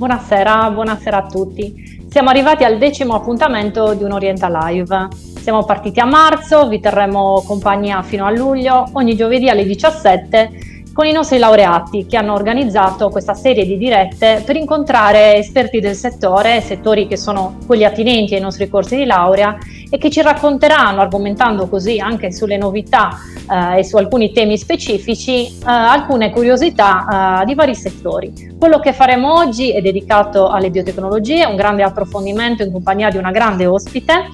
Buonasera, buonasera a tutti. Siamo arrivati al decimo appuntamento di un Orienta Live. Siamo partiti a marzo, vi terremo compagnia fino a luglio, ogni giovedì alle 17 con i nostri laureati che hanno organizzato questa serie di dirette per incontrare esperti del settore, settori che sono quelli attinenti ai nostri corsi di laurea e che ci racconteranno, argomentando così anche sulle novità eh, e su alcuni temi specifici, eh, alcune curiosità eh, di vari settori. Quello che faremo oggi è dedicato alle biotecnologie, un grande approfondimento in compagnia di una grande ospite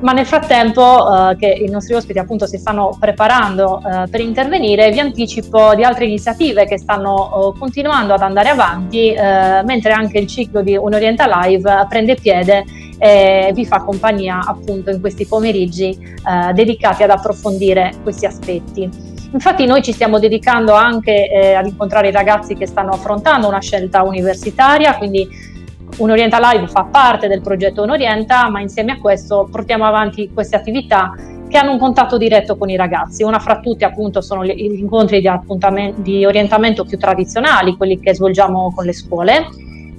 ma nel frattempo eh, che i nostri ospiti appunto si stanno preparando eh, per intervenire vi anticipo di altre iniziative che stanno eh, continuando ad andare avanti eh, mentre anche il ciclo di Un'Orienta Live prende piede e vi fa compagnia appunto in questi pomeriggi eh, dedicati ad approfondire questi aspetti. Infatti noi ci stiamo dedicando anche eh, ad incontrare i ragazzi che stanno affrontando una scelta universitaria, quindi Un'Orienta Live fa parte del progetto Un'Orienta, ma insieme a questo portiamo avanti queste attività che hanno un contatto diretto con i ragazzi. Una fra tutte appunto sono gli incontri di, di orientamento più tradizionali, quelli che svolgiamo con le scuole,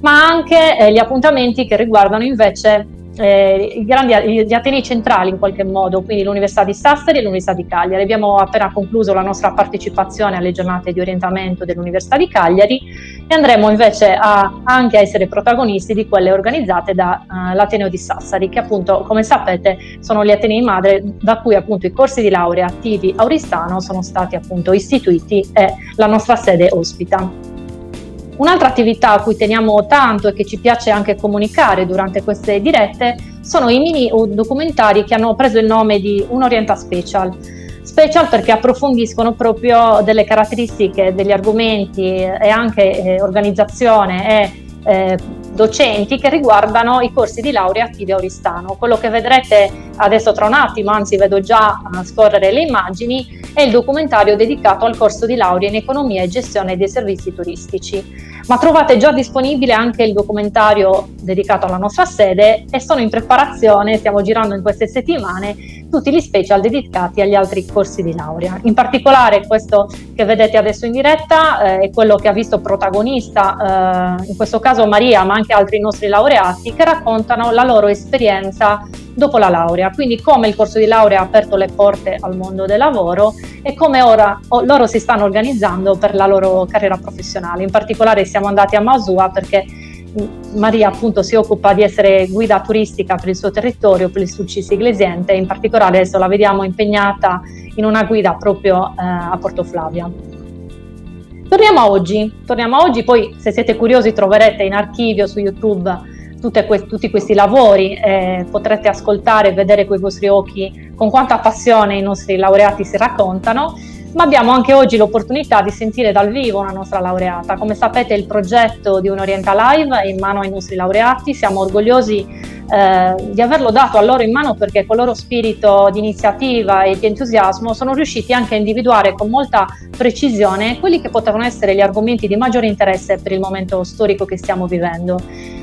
ma anche eh, gli appuntamenti che riguardano invece eh, grandi, gli Atenei centrali in qualche modo, quindi l'Università di Sassari e l'Università di Cagliari. Abbiamo appena concluso la nostra partecipazione alle giornate di orientamento dell'Università di Cagliari e andremo invece a, anche a essere protagonisti di quelle organizzate dall'Ateneo uh, di Sassari, che appunto, come sapete, sono gli Atenei madre da cui appunto i corsi di laurea attivi a Oristano sono stati appunto istituiti e la nostra sede ospita. Un'altra attività a cui teniamo tanto e che ci piace anche comunicare durante queste dirette sono i mini documentari che hanno preso il nome di Un Orienta Special. Special perché approfondiscono proprio delle caratteristiche degli argomenti e anche eh, organizzazione e eh, docenti che riguardano i corsi di laurea attivi a Oristano. Quello che vedrete adesso tra un attimo, anzi vedo già a scorrere le immagini, è il documentario dedicato al corso di laurea in economia e gestione dei servizi turistici. Ma trovate già disponibile anche il documentario dedicato alla nostra sede e sono in preparazione, stiamo girando in queste settimane, tutti gli special dedicati agli altri corsi di laurea. In particolare questo che vedete adesso in diretta eh, è quello che ha visto protagonista, eh, in questo caso Maria, ma anche altri nostri laureati, che raccontano la loro esperienza dopo la laurea, quindi come il corso di laurea ha aperto le porte al mondo del lavoro e come ora oh, loro si stanno organizzando per la loro carriera professionale. In particolare siamo andati a Masua perché Maria appunto si occupa di essere guida turistica per il suo territorio, per il Sulcis Iglesiente in particolare adesso la vediamo impegnata in una guida proprio eh, a Porto Flavia. Torniamo a oggi, torniamo a oggi, poi se siete curiosi troverete in archivio su YouTube que- tutti questi lavori eh, potrete ascoltare e vedere con i vostri occhi con quanta passione i nostri laureati si raccontano, ma abbiamo anche oggi l'opportunità di sentire dal vivo una nostra laureata. Come sapete il progetto di Un'Orienta Live è in mano ai nostri laureati, siamo orgogliosi eh, di averlo dato a loro in mano perché con il loro spirito di iniziativa e di entusiasmo sono riusciti anche a individuare con molta precisione quelli che potevano essere gli argomenti di maggiore interesse per il momento storico che stiamo vivendo.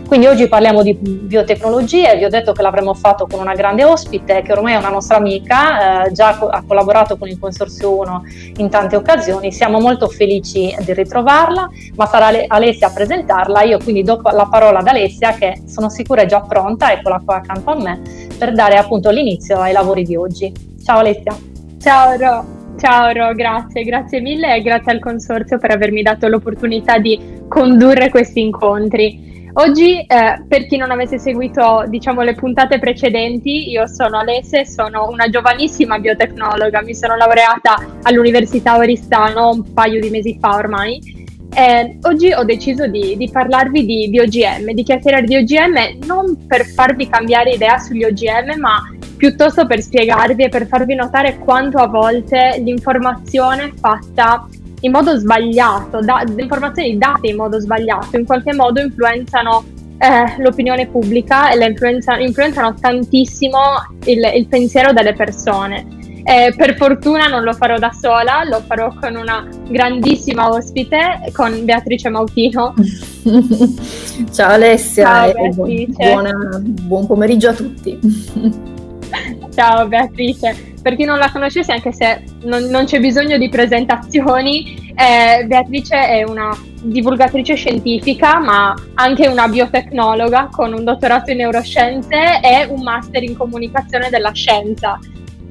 Quindi oggi parliamo di biotecnologie, vi ho detto che l'avremmo fatto con una grande ospite che ormai è una nostra amica, eh, già co- ha collaborato con il Consorzio 1 in tante occasioni, siamo molto felici di ritrovarla, ma sarà Ale- Alessia a presentarla, io quindi do la parola ad Alessia che sono sicura è già pronta, eccola qua accanto a me, per dare appunto l'inizio ai lavori di oggi. Ciao Alessia. Ciao Ro. Ciao Ro, grazie, grazie mille e grazie al Consorzio per avermi dato l'opportunità di condurre questi incontri. Oggi, eh, per chi non avesse seguito diciamo, le puntate precedenti, io sono Alessia sono una giovanissima biotecnologa. Mi sono laureata all'Università Oristano un paio di mesi fa ormai. Eh, oggi ho deciso di, di, parlarvi di, di OGM, di chiacchierare di OGM non per farvi cambiare idea sugli OGM, ma piuttosto per spiegarvi e per farvi notare quanto a volte l'informazione fatta in modo sbagliato, da, informazioni date in modo sbagliato, in qualche modo influenzano eh, l'opinione pubblica e influenza, influenzano tantissimo il, il, pensiero delle persone. Eh, per fortuna non lo farò da sola, lo farò con una grandissima ospite, con Beatrice Mautino. Ciao Alessia Ciao, e buona, buon pomeriggio a tutti. Ciao Beatrice. Per chi non la conoscesse, anche se non, non c'è bisogno di presentazioni, eh, Beatrice è una divulgatrice scientifica, ma anche una biotecnologa con un dottorato in neuroscienze e un master in comunicazione della scienza.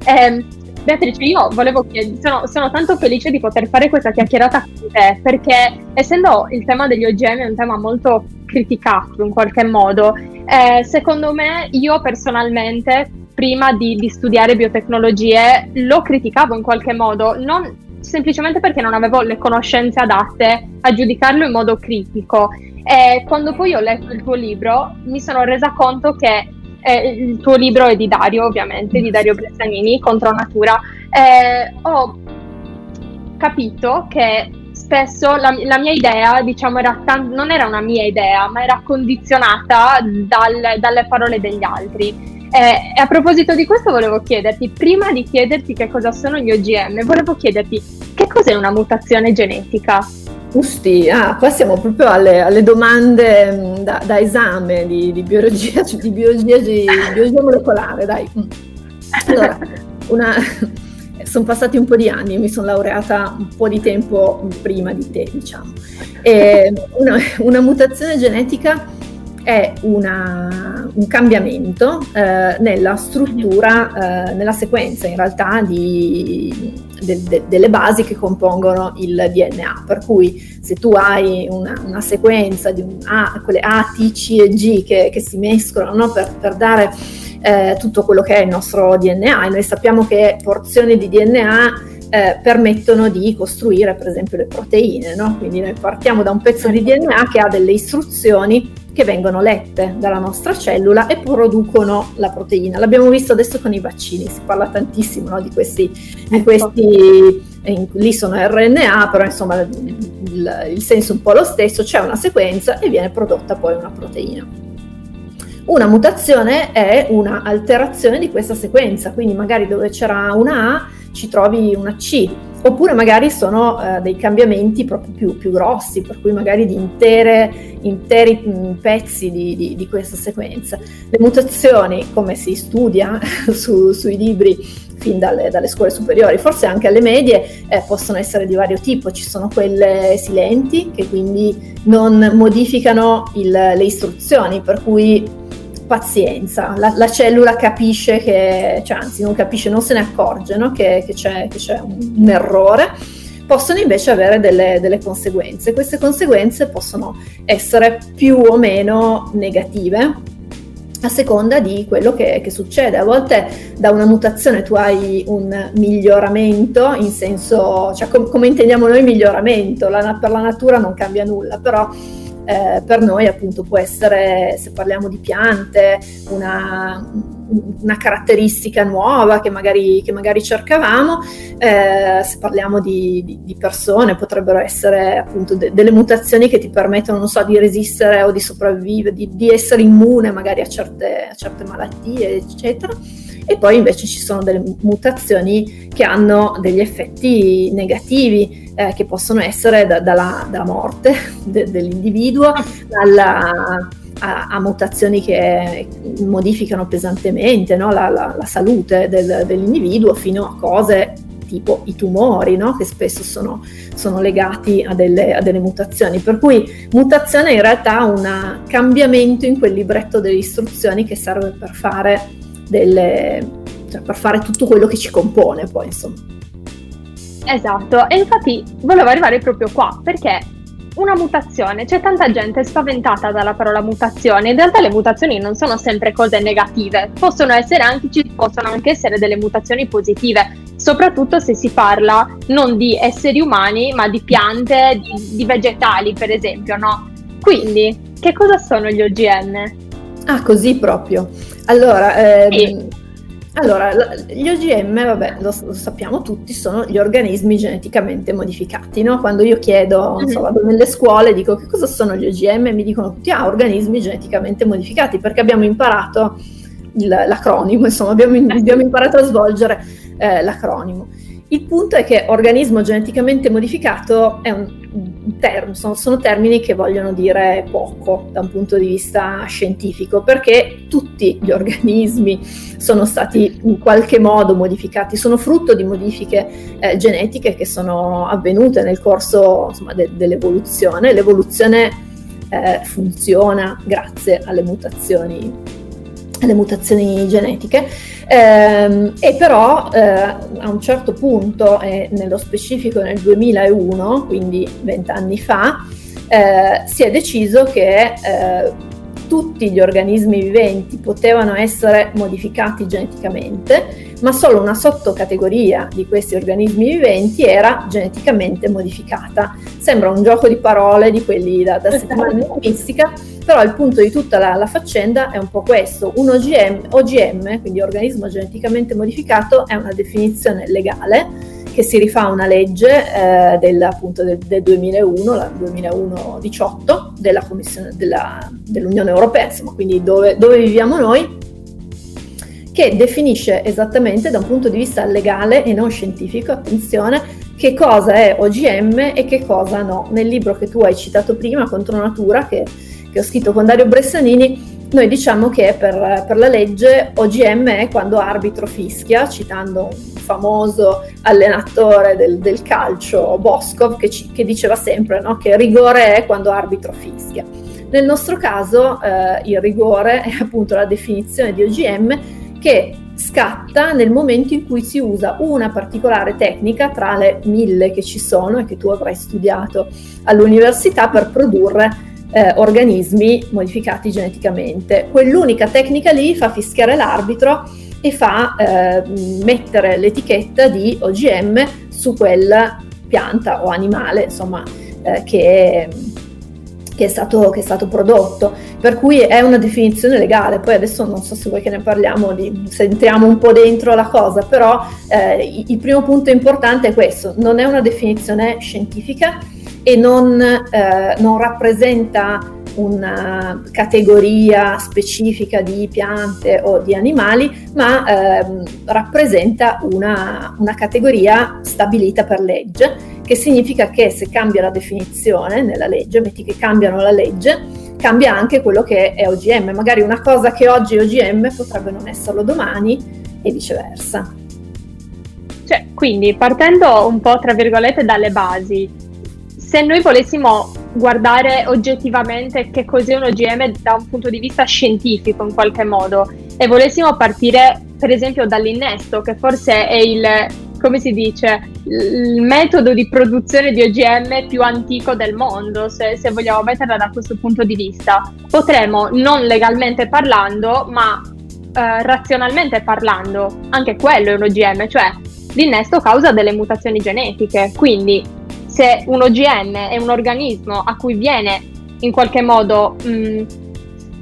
Eh, Beatrice, io volevo chiedere, sono, sono, tanto felice di poter fare questa chiacchierata con te, perché essendo il tema degli OGM un tema molto criticato in qualche modo, eh, secondo me io personalmente prima di, di, studiare biotecnologie lo criticavo in qualche modo, non semplicemente perché non avevo le conoscenze adatte a giudicarlo in modo critico. E quando poi ho letto il tuo libro mi sono resa conto che eh, il tuo libro è di Dario, ovviamente, di Dario Bressanini, Contro Natura. Eh, ho capito che spesso la, la mia idea, diciamo, era tan- non era una mia idea, ma era condizionata dal, dalle parole degli altri. Eh, e a proposito di questo volevo chiederti, prima di chiederti che cosa sono gli OGM, volevo chiederti che cos'è una mutazione genetica? Usti, ah, qua siamo proprio alle, alle domande mm, da, da, esame di, di biologia, di biologia, di biologia molecolare, dai. Mm. Allora, una, sono passati un po' di anni, mi sono laureata un po' di tempo prima di te, diciamo. Una, una, mutazione genetica è una, un cambiamento eh, nella struttura, eh, nella sequenza in realtà di, de, de, delle basi che compongono il DNA. Per cui se tu hai una, una sequenza di un A, quelle A, T, C e G che, che si mescolano no? per, per, dare eh, tutto quello che è il nostro DNA, e noi sappiamo che porzioni di DNA eh, permettono di costruire per esempio le proteine, no? quindi noi partiamo da un pezzo di DNA che ha delle istruzioni che vengono lette dalla nostra cellula e producono la proteina. L'abbiamo visto adesso con i vaccini, si parla tantissimo no, di questi, ecco. di questi eh, lì sono RNA, però insomma il, il senso è un po' lo stesso, c'è una sequenza e viene prodotta poi una proteina. Una mutazione è un'alterazione di questa sequenza, quindi magari dove c'era una A ci trovi una C, oppure magari sono eh, dei cambiamenti proprio più, più, grossi, per cui magari di intere, interi mm, pezzi di, di, di, questa sequenza. Le mutazioni, come si studia su, sui libri fin dalle, dalle, scuole superiori, forse anche alle medie, eh, possono essere di vario tipo. Ci sono quelle silenti che quindi non modificano il, le istruzioni, per cui pazienza, la, la, cellula capisce che, cioè anzi non capisce, non se ne accorge no? che, che, c'è, che, c'è, un, errore, possono invece avere delle, delle, conseguenze. Queste conseguenze possono essere più o meno negative a seconda di quello che, che succede. A volte da una mutazione tu hai un miglioramento, in senso, cioè com- come intendiamo noi miglioramento, la, per la natura non cambia nulla, però eh, per noi appunto può essere, se parliamo di piante, una, una caratteristica nuova che magari, che magari cercavamo, eh, se parliamo di, di, di, persone potrebbero essere appunto de, delle mutazioni che ti permettono, non so, di resistere o di sopravvivere, di, di essere immune magari a certe, a certe malattie, eccetera e poi invece ci sono delle mutazioni che hanno degli effetti negativi eh, che possono essere da, dalla, dalla, morte de, dell'individuo alla, a, a, mutazioni che modificano pesantemente no? la, la, la, salute del, dell'individuo fino a cose tipo i tumori, no? che spesso sono, sono legati a delle, a delle, mutazioni. Per cui mutazione è in realtà un cambiamento in quel libretto delle istruzioni che serve per fare delle, cioè per fare tutto quello che ci compone poi insomma. Esatto, e infatti volevo arrivare proprio qua perché una mutazione, c'è tanta gente spaventata dalla parola mutazione, in realtà le mutazioni non sono sempre cose negative, possono essere anche, ci possono anche essere delle mutazioni positive, soprattutto se si parla non di esseri umani ma di piante, di, di vegetali per esempio, no? Quindi, che cosa sono gli OGM? Ah, così proprio. Allora, ehm, allora gli OGM, vabbè, lo, lo, sappiamo tutti, sono gli organismi geneticamente modificati, no? Quando io chiedo, mm-hmm. so, vado nelle scuole, dico che cosa sono gli OGM, mi dicono tutti, ah, organismi geneticamente modificati, perché abbiamo imparato il, l'acronimo, insomma, abbiamo, abbiamo, imparato a svolgere eh, l'acronimo. Il punto è che organismo geneticamente modificato è un term, sono, sono, termini che vogliono dire poco da un punto di vista scientifico, perché tutti gli organismi sono stati in qualche modo modificati, sono frutto di modifiche eh, genetiche che sono avvenute nel corso insomma, de- dell'evoluzione. L'evoluzione eh, funziona grazie alle mutazioni le mutazioni genetiche, ehm, e però eh, a un certo punto, e nello specifico nel 2001, quindi vent'anni fa, eh, si è deciso che eh, tutti gli organismi viventi potevano essere modificati geneticamente, ma solo una sottocategoria di questi organismi viventi era geneticamente modificata. Sembra un gioco di parole di quelli da, da settimana linguistica, però il punto di tutta la, la, faccenda è un po' questo. Un OGM, OGM, quindi organismo geneticamente modificato, è una definizione legale che si rifà a una legge eh, del, appunto del, del 2001, la 2001-18 della della, dell'Unione Europea, insomma, quindi dove, dove viviamo noi, che definisce esattamente da un punto di vista legale e non scientifico, attenzione, che cosa è OGM e che cosa no. Nel libro che tu hai citato prima, Contro Natura, che, che ho scritto con Dario Bressanini, noi diciamo che per, per, la legge OGM è quando arbitro fischia, citando un famoso allenatore del, del calcio, Boscov, che, ci, che diceva sempre no? che rigore è quando arbitro fischia. Nel nostro caso eh, il rigore è appunto la definizione di OGM che scatta nel momento in cui si usa una particolare tecnica tra le mille che ci sono e che tu avrai studiato all'università per produrre eh, organismi modificati geneticamente. Quell'unica tecnica lì fa fischiare l'arbitro e fa eh, mettere l'etichetta di OGM su quella pianta o animale, insomma, eh, che, che, è stato, che, è stato, prodotto. Per cui è una definizione legale. Poi adesso non so se vuoi che ne parliamo, di, se un po' dentro la cosa, però eh, il primo punto importante è questo, non è una definizione scientifica e non, eh, non rappresenta una categoria specifica di piante o di animali, ma ehm, rappresenta una, una, categoria stabilita per legge, che significa che se cambia la definizione nella legge, metti che cambiano la legge, cambia anche quello che è OGM. Magari una cosa che oggi è OGM potrebbe non esserlo domani e viceversa. Cioè, quindi partendo un po' tra virgolette dalle basi, se noi volessimo guardare oggettivamente che cos'è un OGM da un punto di vista scientifico in qualche modo e volessimo partire per esempio dall'innesto che forse è il come si dice il metodo di produzione di OGM più antico del mondo se, se vogliamo metterla da questo punto di vista. Potremmo non legalmente parlando ma eh, razionalmente parlando anche quello è un OGM cioè l'innesto causa delle mutazioni genetiche. Quindi se un OGM è un organismo a cui viene in qualche modo mh,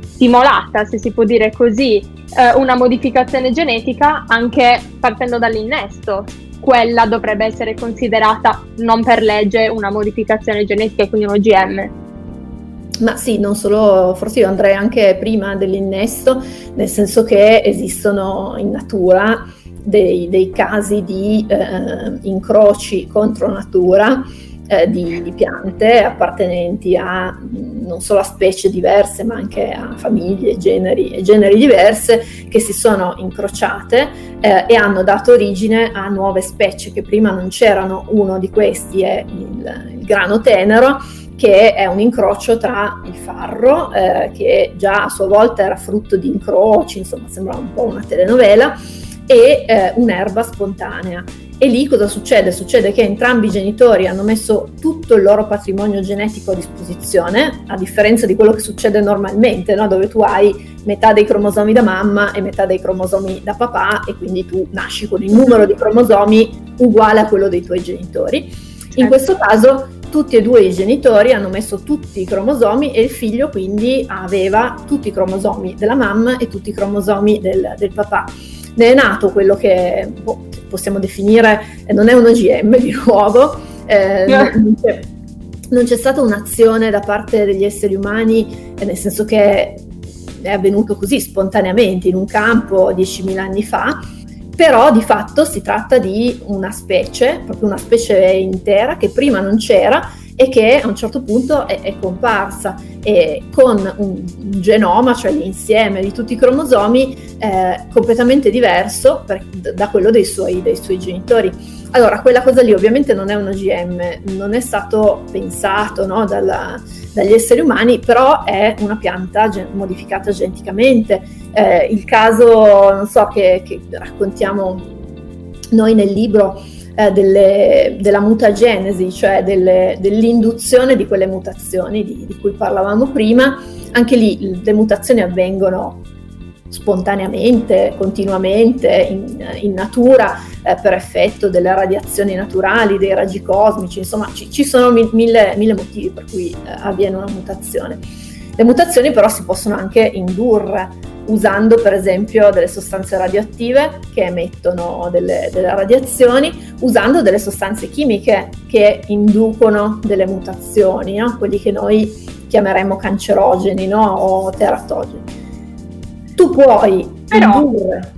stimolata, se si può dire così, eh, una modificazione genetica, anche partendo dall'innesto, quella dovrebbe essere considerata non per legge una modificazione genetica, quindi un OGM. Ma sì, non solo, forse io andrei anche prima dell'innesto, nel senso che esistono in natura dei, dei casi di eh, incroci contro natura eh, di, di, piante appartenenti a non solo a specie diverse ma anche a famiglie generi, e generi diverse che si sono incrociate eh, e hanno dato origine a nuove specie che prima non c'erano. Uno di questi è il, il grano tenero che è un incrocio tra il farro, eh, che già a sua volta era frutto di incroci, insomma sembra un po' una telenovela, e eh, un'erba spontanea. E lì cosa succede? Succede che entrambi i genitori hanno messo tutto il loro patrimonio genetico a disposizione, a differenza di quello che succede normalmente, no? dove tu hai metà dei cromosomi da mamma e metà dei cromosomi da papà e quindi tu nasci con il numero di cromosomi uguale a quello dei tuoi genitori. In certo. questo caso tutti e due i genitori hanno messo tutti i cromosomi e il figlio quindi aveva tutti i cromosomi della mamma e tutti i cromosomi del, del papà ne è nato quello che boh, possiamo definire, eh, non è un OGM di nuovo, eh, non, c'è, non, c'è, stata un'azione da parte degli esseri umani, eh, nel senso che è avvenuto così spontaneamente in un campo 10.000 anni fa, però di fatto si tratta di una specie, proprio una specie intera che prima non c'era e che a un certo punto è, è comparsa e con un, un, genoma, cioè l'insieme di tutti i cromosomi, eh, completamente diverso per, da quello dei suoi, dei suoi genitori. Allora, quella cosa lì ovviamente non è un OGM, non è stato pensato no, dalla, dagli esseri umani, però è una pianta gen- modificata geneticamente. Eh, il caso, non so, che, che, raccontiamo noi nel libro eh, delle, della mutagenesi, cioè delle, dell'induzione di quelle mutazioni di, di cui parlavamo prima, anche lì le mutazioni avvengono spontaneamente, continuamente, in, in natura, eh, per effetto delle radiazioni naturali, dei raggi cosmici, insomma ci, ci sono mille, mille, motivi per cui eh, avviene una mutazione. Le mutazioni però si possono anche indurre usando per esempio delle sostanze radioattive che emettono delle, delle, radiazioni, usando delle sostanze chimiche che inducono delle mutazioni, no? quelli che noi chiameremmo cancerogeni no? o teratogeni tu puoi Però... indurre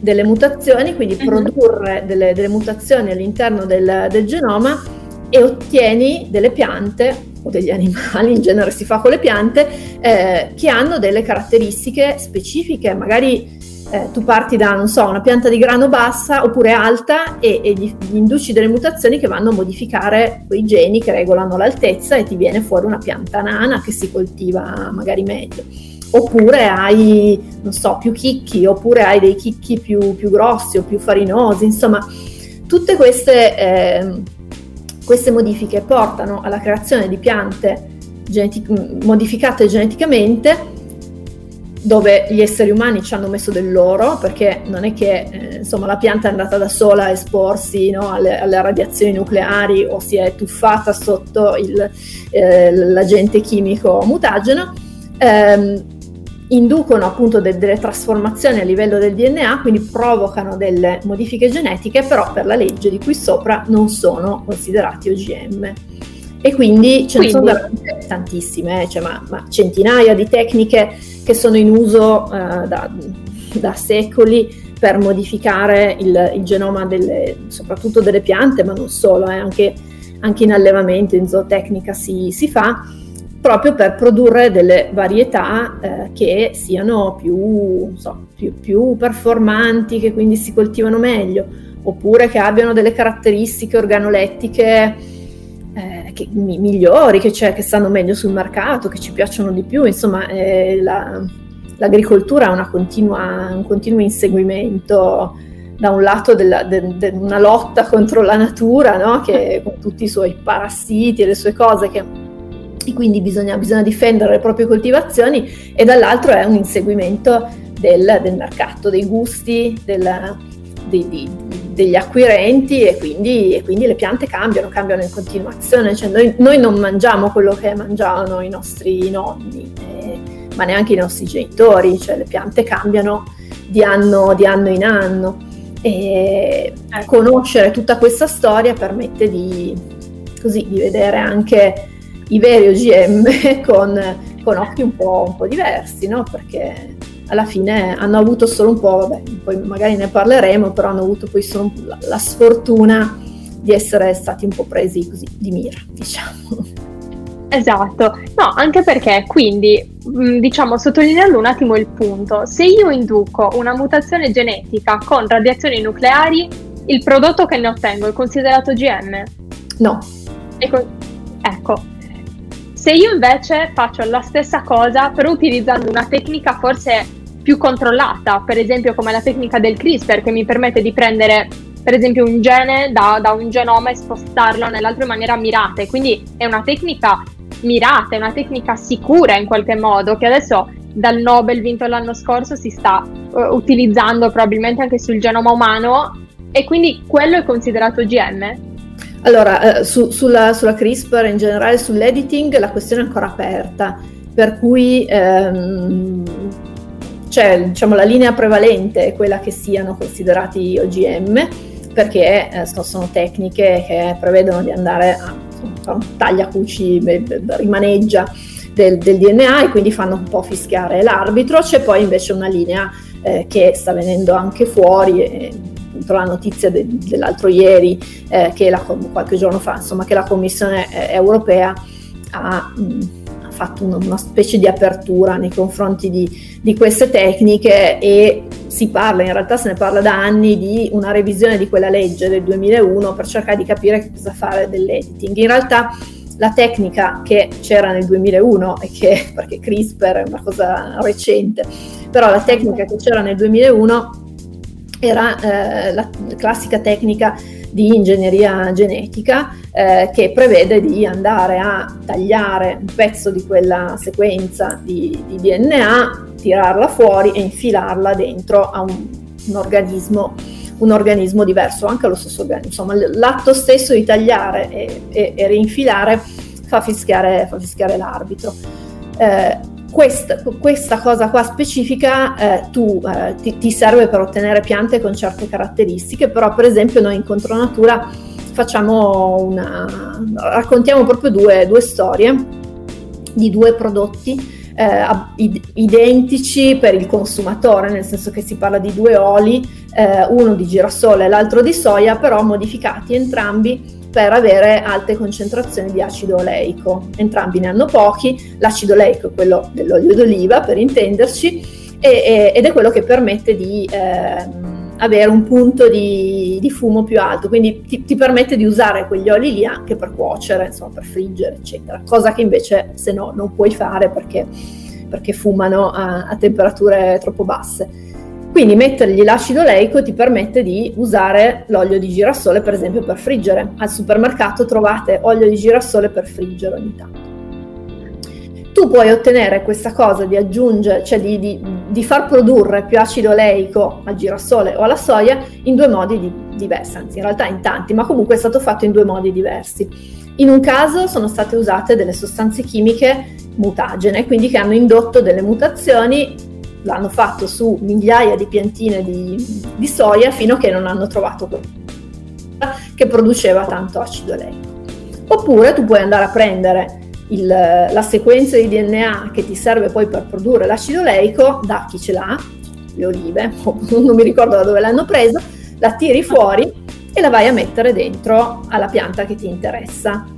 delle mutazioni, quindi uh-huh. produrre delle, delle, mutazioni all'interno del, del genoma e ottieni delle piante o degli animali, in genere si fa con le piante, eh, che hanno delle caratteristiche specifiche, magari eh, tu parti da, non so, una pianta di grano bassa oppure alta e, e gli, gli, induci delle mutazioni che vanno a modificare quei geni che regolano l'altezza e ti viene fuori una pianta nana che si coltiva magari meglio. Oppure hai, non so, più chicchi, oppure hai dei chicchi più, più grossi o più farinosi, insomma, tutte queste, eh, queste modifiche portano alla creazione di piante genetic- modificate geneticamente dove gli esseri umani ci hanno messo del loro, perché non è che eh, insomma, la pianta è andata da sola a esporsi no, alle, alle, radiazioni nucleari o si è tuffata sotto il, eh, l'agente chimico mutageno. Eh, inducono appunto de- delle trasformazioni a livello del DNA, quindi provocano delle modifiche genetiche, però per la legge di qui sopra non sono considerati OGM. E quindi ce ne sono veramente tantissime, cioè, ma, ma, centinaia di tecniche che sono in uso uh, da, da, secoli per modificare il, il genoma delle, soprattutto delle piante, ma non solo, eh, anche, anche, in allevamento, in zootecnica si, si fa proprio per produrre delle varietà eh, che siano più, so, più, più, performanti, che quindi si coltivano meglio, oppure che abbiano delle caratteristiche organolettiche eh, che, mi, migliori, che, che, stanno meglio sul mercato, che ci piacciono di più. Insomma, eh, la, l'agricoltura è continua, un continuo inseguimento da un lato di de, de una lotta contro la natura, no? che, con tutti i suoi parassiti e le sue cose che e quindi bisogna, bisogna, difendere le proprie coltivazioni e dall'altro è un inseguimento del, del mercato, dei gusti, del, di, di, degli acquirenti e quindi, e quindi, le piante cambiano, cambiano in continuazione, cioè noi, noi non mangiamo quello che mangiavano i nostri nonni, eh, ma neanche i nostri genitori, cioè le piante cambiano di anno, di anno in anno. E ecco. conoscere tutta questa storia permette di, così, di vedere anche i veri OGM con, con occhi un po', un po', diversi, no? Perché alla fine hanno avuto solo un po', vabbè, poi magari ne parleremo, però hanno avuto poi solo la, la sfortuna di essere stati un po' presi così di mira, diciamo. Esatto, no, anche perché quindi, diciamo, sottolineando un attimo il punto, se io induco una mutazione genetica con radiazioni nucleari, il prodotto che ne ottengo è considerato GM? No. Con- ecco, se io invece faccio la stessa cosa, però utilizzando una tecnica forse più controllata, per esempio come la tecnica del CRISPR che mi permette di prendere per esempio un gene da, da un genoma e spostarlo nell'altro in maniera mirata, e quindi è una tecnica mirata, è una tecnica sicura in qualche modo, che adesso dal Nobel vinto l'anno scorso si sta uh, utilizzando probabilmente anche sul genoma umano e quindi quello è considerato GM? Allora, eh, su, sulla, sulla, CRISPR in generale, sull'editing, la questione è ancora aperta, per cui ehm, cioè, diciamo, la linea prevalente è quella che siano considerati OGM, perché eh, sono tecniche che prevedono di andare a fare un tagliacuci, rimaneggia del, del, DNA e quindi fanno un po' fischiare l'arbitro. C'è poi invece una linea eh, che sta venendo anche fuori. E, appunto la notizia de, dell'altro ieri, eh, che la, qualche giorno fa, insomma, che la Commissione eh, europea ha, mh, ha fatto una, una, specie di apertura nei confronti di, di, queste tecniche e si parla, in realtà se ne parla da anni, di una revisione di quella legge del 2001 per cercare di capire cosa fare dell'editing. In realtà la tecnica che c'era nel 2001 e che, perché CRISPR è una cosa recente, però la tecnica che c'era nel 2001 era eh, la classica tecnica di ingegneria genetica eh, che prevede di andare a tagliare un pezzo di quella sequenza di, di DNA, tirarla fuori e infilarla dentro a un, un, organismo, un organismo diverso, anche lo stesso organismo. Insomma, l'atto stesso di tagliare e, e, e rinfilare fa fischiare, fa fischiare l'arbitro. Eh, questa, questa, cosa qua specifica eh, tu, eh, ti, ti, serve per ottenere piante con certe caratteristiche, però per esempio noi in Contronatura facciamo una, raccontiamo proprio due, due storie di due prodotti eh, identici per il consumatore, nel senso che si parla di due oli, eh, uno di girasole e l'altro di soia, però modificati entrambi per avere alte concentrazioni di acido oleico. Entrambi ne hanno pochi, l'acido oleico è quello dell'olio d'oliva per intenderci e, e, ed è quello che permette di eh, avere un punto di, di, fumo più alto, quindi ti, ti, permette di usare quegli oli lì anche per cuocere, insomma per friggere eccetera, cosa che invece se no non puoi fare perché, perché fumano a, a temperature troppo basse. Quindi mettergli l'acido oleico ti permette di usare l'olio di girasole, per esempio, per friggere. Al supermercato trovate olio di girasole per friggere ogni tanto. Tu puoi ottenere questa cosa di aggiungere, cioè di, di, di far produrre più acido oleico al girasole o alla soia in due modi di, diversi, anzi in realtà in tanti, ma comunque è stato fatto in due modi diversi. In un caso sono state usate delle sostanze chimiche mutagene, quindi che hanno indotto delle mutazioni l'hanno fatto su migliaia di piantine di, di soia fino a che non hanno trovato quella che produceva tanto acido oleico. Oppure tu puoi andare a prendere il, la sequenza di DNA che ti serve poi per produrre l'acido oleico da chi ce l'ha, le olive, non mi ricordo da dove l'hanno presa, la tiri fuori e la vai a mettere dentro alla pianta che ti interessa.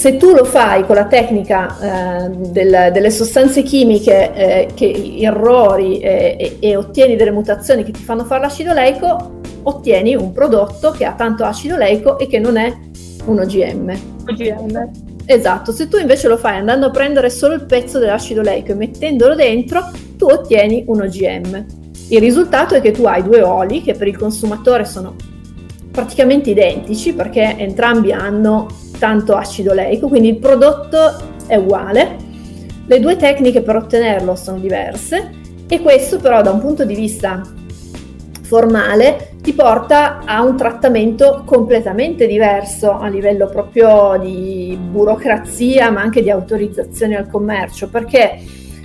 Se tu lo fai con la tecnica eh, del, delle sostanze chimiche eh, che errori eh, e, e, ottieni delle mutazioni che ti fanno fare l'acido oleico, ottieni un prodotto che ha tanto acido oleico e che non è un OGM. OGM. Esatto, se tu invece lo fai andando a prendere solo il pezzo dell'acido oleico e mettendolo dentro, tu ottieni un OGM. Il risultato è che tu hai due oli che per il consumatore sono praticamente identici perché entrambi hanno tanto acido oleico, quindi il prodotto è uguale. Le due tecniche per ottenerlo sono diverse e questo però da un punto di vista formale ti porta a un trattamento completamente diverso a livello proprio di burocrazia ma anche di autorizzazione al commercio perché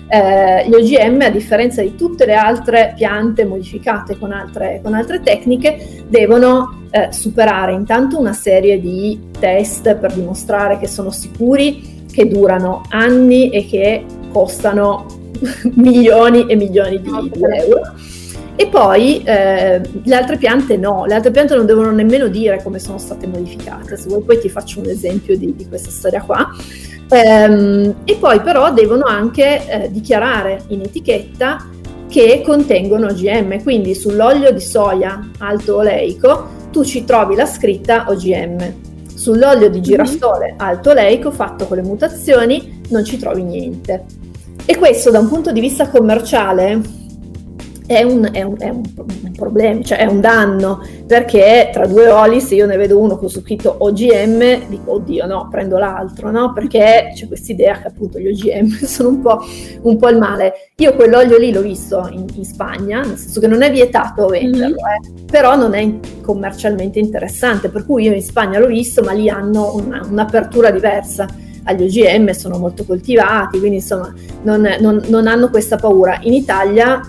eh, gli OGM, a differenza di tutte le altre piante modificate con altre, con altre tecniche, devono eh, superare intanto una serie di test per dimostrare che sono sicuri, che durano anni e che costano milioni e milioni di, di euro. E poi eh, le altre piante no, le altre piante non devono nemmeno dire come sono state modificate. Se vuoi poi ti faccio un esempio di, di questa storia qua. Ehm, e poi però devono anche eh, dichiarare in etichetta che contengono OGM, quindi sull'olio di soia alto oleico tu ci trovi la scritta OGM. Sull'olio di mhm. girasole alto oleico fatto con le mutazioni non ci trovi niente. E questo da un punto di vista commerciale è un, è, un, è un, problema, cioè è un danno, perché tra due oli se io ne vedo uno con su scritto OGM, dico oddio no, prendo l'altro, no? Perché c'è questa idea che appunto gli OGM sono un po', un po', il male. Io quell'olio lì l'ho visto in, in, Spagna, nel senso che non è vietato venderlo, mm-hmm. eh, però non è commercialmente interessante, per cui io in Spagna l'ho visto, ma lì hanno una, un'apertura diversa agli OGM, sono molto coltivati, quindi insomma non, non, non hanno questa paura. In Italia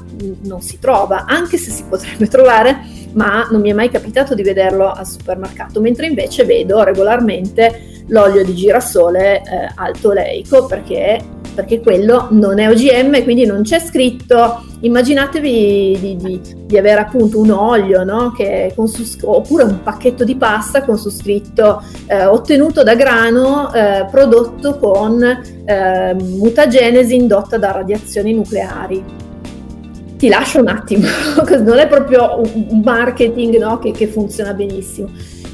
non si trova, anche se si potrebbe trovare, ma non mi è mai capitato di vederlo al supermercato, mentre invece vedo regolarmente l'olio di girasole eh, alto oleico perché perché quello non è OGM, quindi non c'è scritto, immaginatevi di, di, di avere appunto un olio, no? su, oppure un pacchetto di pasta con su scritto eh, ottenuto da grano, eh, prodotto con eh, mutagenesi indotta da radiazioni nucleari. Ti lascio un attimo, non è proprio un marketing no? che, che funziona benissimo.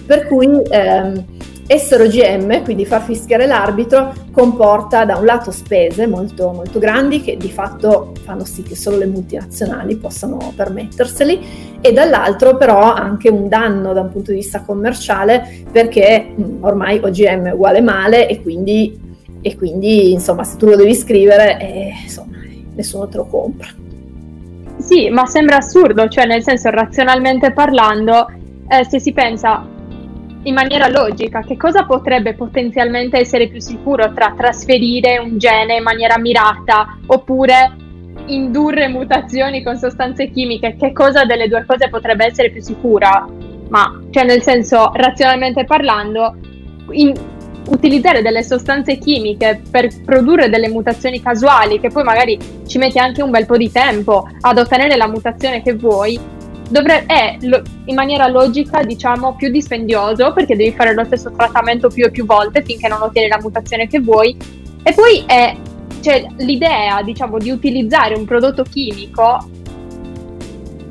Per cui ehm, essere OGM, quindi far fischiare l'arbitro, comporta da un lato spese molto, molto grandi che di fatto fanno sì che solo le multinazionali possano permetterseli e dall'altro però anche un danno da un punto di vista commerciale perché mh, mm, ormai OGM è uguale male e quindi, e quindi insomma se tu lo devi scrivere eh, insomma nessuno te lo compra. Sì, ma sembra assurdo, cioè nel senso razionalmente parlando, eh, se si pensa in maniera logica, che cosa potrebbe potenzialmente essere più sicuro tra trasferire un gene in maniera mirata oppure indurre mutazioni con sostanze chimiche? Che cosa delle due cose potrebbe essere più sicura? Ma, cioè, nel senso, razionalmente parlando, in, utilizzare delle sostanze chimiche per produrre delle mutazioni casuali, che poi magari ci metti anche un bel po' di tempo ad ottenere la mutazione che vuoi, dovre- è lo- in maniera logica, diciamo, più dispendioso perché devi fare lo stesso trattamento più e più volte finché non ottieni la mutazione che vuoi. E poi è cioè, l'idea, diciamo, di utilizzare un prodotto chimico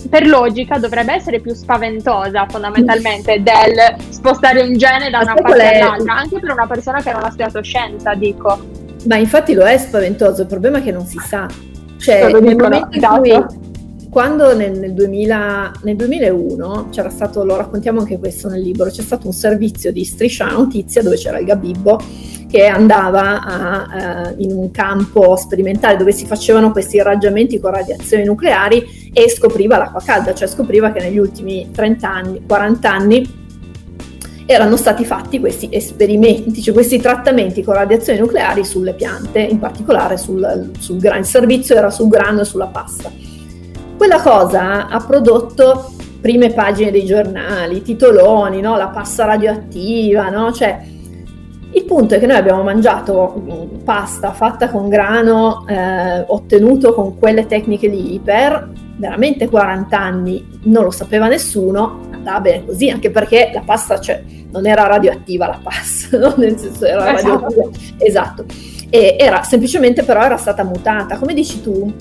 per logica dovrebbe essere più spaventosa fondamentalmente del spostare un gene da una parte è... all'altra, anche per una persona che non ha studiato scienza, dico. Ma infatti lo è spaventoso, il problema è che non si sa. Cioè, nel momento in cui quando nel, nel, 2000, nel, 2001 c'era stato, lo raccontiamo anche questo nel libro, c'è stato un servizio di striscia notizia dove c'era il Gabibbo che andava a, uh, in un campo sperimentale dove si facevano questi irraggiamenti con radiazioni nucleari e scopriva l'acqua calda, cioè scopriva che negli ultimi 30 anni, 40 anni erano stati fatti questi esperimenti, cioè questi trattamenti con radiazioni nucleari sulle piante, in particolare sul, sul grano, il servizio era sul grano e sulla pasta. Quella cosa ha prodotto prime pagine dei giornali, titoloni, no? la pasta radioattiva, no? cioè il punto è che noi abbiamo mangiato pasta fatta con grano eh, ottenuto con quelle tecniche lì per veramente 40 anni, non lo sapeva nessuno, andava bene così, anche perché la pasta cioè, non era radioattiva la pasta, no? nel senso era esatto. radioattiva, esatto, e era semplicemente però era stata mutata, come dici tu,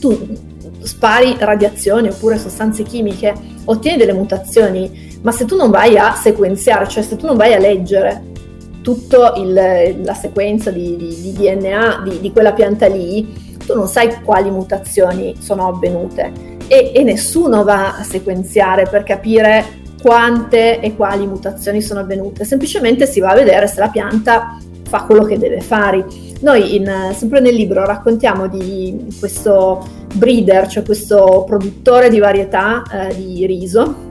tu spari radiazioni oppure sostanze chimiche, ottieni delle mutazioni, ma se tu non vai a sequenziare, cioè se tu non vai a leggere tutta la sequenza di, di, di DNA di, di, quella pianta lì, tu non sai quali mutazioni sono avvenute e, e nessuno va a sequenziare per capire quante e quali mutazioni sono avvenute, semplicemente si va a vedere se la pianta fa quello che deve fare. Noi in, sempre nel libro raccontiamo di questo breeder, cioè questo produttore di varietà eh, di riso,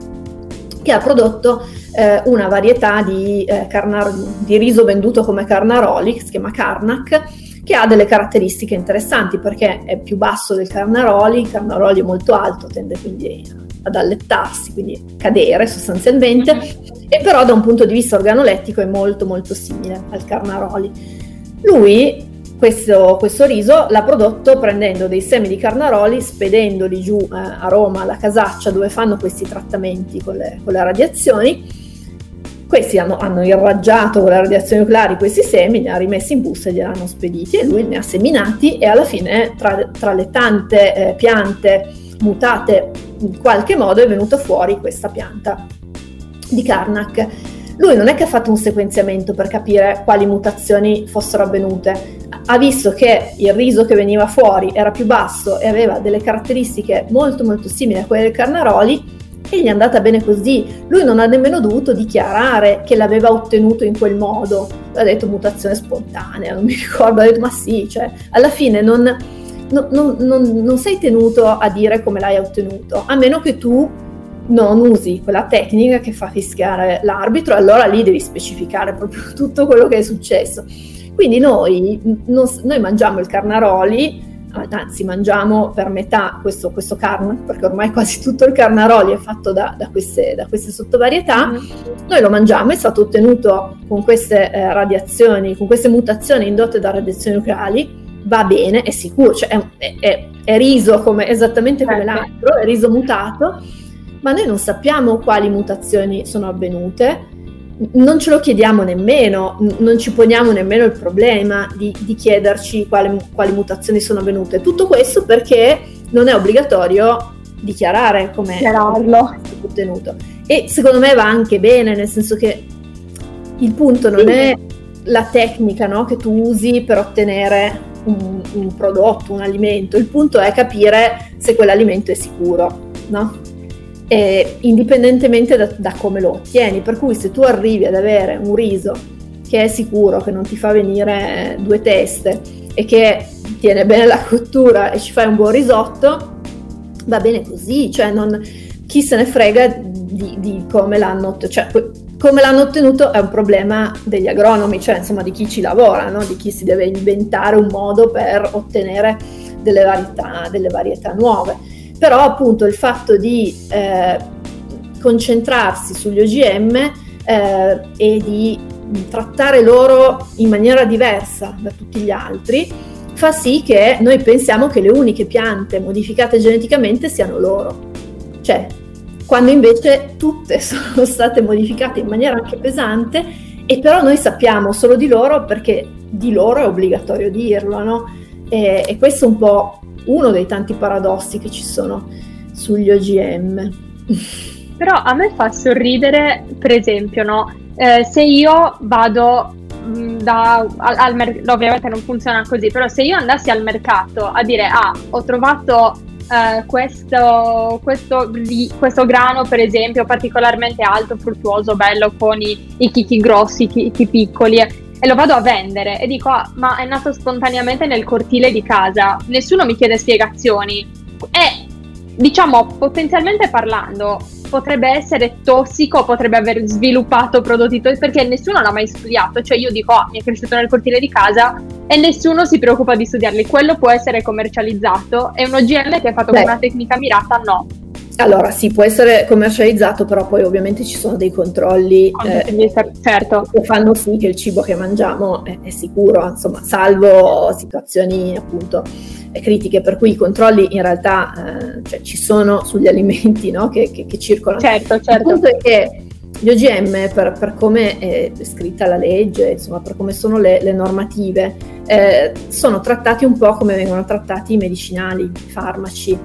che ha prodotto eh, una varietà di, eh, carnar- di, riso venduto come Carnaroli, che si chiama Carnac, che ha delle caratteristiche interessanti perché è più basso del Carnaroli, il Carnaroli è molto alto, tende quindi ad allettarsi, quindi cadere sostanzialmente, e però da un punto di vista organolettico è molto molto simile al Carnaroli. Lui questo, questo, riso l'ha prodotto prendendo dei semi di carnaroli, spedendoli giù eh, a Roma, alla casaccia dove fanno questi trattamenti con le, con le radiazioni. Questi hanno, hanno, irraggiato con le radiazioni nucleari questi semi, li ha rimessi in busta e li hanno spediti e lui ne ha seminati e alla fine tra, tra le tante eh, piante mutate in qualche modo è venuta fuori questa pianta di Karnak. Lui non è che ha fatto un sequenziamento per capire quali mutazioni fossero avvenute, ha visto che il riso che veniva fuori era più basso e aveva delle caratteristiche molto molto simili a quelle del Carnaroli e gli è andata bene così. Lui non ha nemmeno dovuto dichiarare che l'aveva ottenuto in quel modo. Ha detto mutazione spontanea, non mi ricordo, ha detto ma sì, cioè alla fine non, non, non, non sei tenuto a dire come l'hai ottenuto, a meno che tu non usi quella tecnica che fa fischiare l'arbitro, allora lì devi specificare proprio tutto quello che è successo. Quindi noi, non, noi mangiamo il carnaroli anzi mangiamo per metà questo, questo carne, perché ormai quasi tutto il carnaroli è fatto da, da, queste, da queste, sottovarietà, mm-hmm. noi lo mangiamo, è stato ottenuto con queste eh, radiazioni, con queste mutazioni indotte da radiazioni nucleari, va bene, è sicuro, cioè è, è, è riso come, esattamente come certo. l'altro, è riso mutato, ma noi non sappiamo quali mutazioni sono avvenute, non ce lo chiediamo nemmeno, non ci poniamo nemmeno il problema di, di chiederci quali, quali, mutazioni sono avvenute. Tutto questo perché non è obbligatorio dichiarare come è ottenuto. E secondo me va anche bene, nel senso che il punto non sì. è la tecnica no, che tu usi per ottenere un, un, prodotto, un alimento, il punto è capire se quell'alimento è sicuro, no? Eh, indipendentemente da, da, come lo ottieni. Per cui se tu arrivi ad avere un riso che è sicuro, che non ti fa venire due teste e che tiene bene la cottura e ci fai un buon risotto, va bene così, cioè non, chi se ne frega di, di come l'hanno. Cioè, come l'hanno ottenuto è un problema degli agronomi, cioè insomma di chi ci lavora, no? di chi si deve inventare un modo per ottenere delle varietà, delle varietà nuove però appunto il fatto di eh, concentrarsi sugli OGM eh, e di trattare loro in maniera diversa da tutti gli altri fa sì che noi pensiamo che le uniche piante modificate geneticamente siano loro. Cioè, quando invece tutte sono state modificate in maniera anche pesante e però noi sappiamo solo di loro perché di loro è obbligatorio dirlo, no? E, e questo un po' uno dei tanti paradossi che ci sono sugli OGM. Però a me fa sorridere, per esempio, no? Eh, se io vado mm, da, al, al mer- ovviamente non funziona così, però se io andassi al mercato a dire ah, ho trovato eh, questo, questo, questo, grano, per esempio, particolarmente alto, fruttuoso, bello, con i, i chicchi grossi, i chicchi piccoli, e lo vado a vendere e dico ah, ma è nato spontaneamente nel cortile di casa, nessuno mi chiede spiegazioni. E diciamo potenzialmente parlando potrebbe essere tossico, potrebbe aver sviluppato prodotti tossici perché nessuno l'ha mai studiato, cioè io dico ah, mi è cresciuto nel cortile di casa e nessuno si preoccupa di studiarli, quello può essere commercializzato. E un OGM che è fatto Beh. con una tecnica mirata? No. Allora, sì, può essere commercializzato, però poi ovviamente ci sono dei controlli eh, certo. che fanno sì che il cibo che mangiamo è, è sicuro, insomma, salvo situazioni appunto critiche, per cui i controlli in realtà eh, cioè, ci sono sugli alimenti no? che, che, che, circolano. Certo, certo. Il punto è che gli OGM, per, per come è scritta la legge, insomma, per come sono le, le normative, eh, sono trattati un po' come vengono trattati i medicinali, i farmaci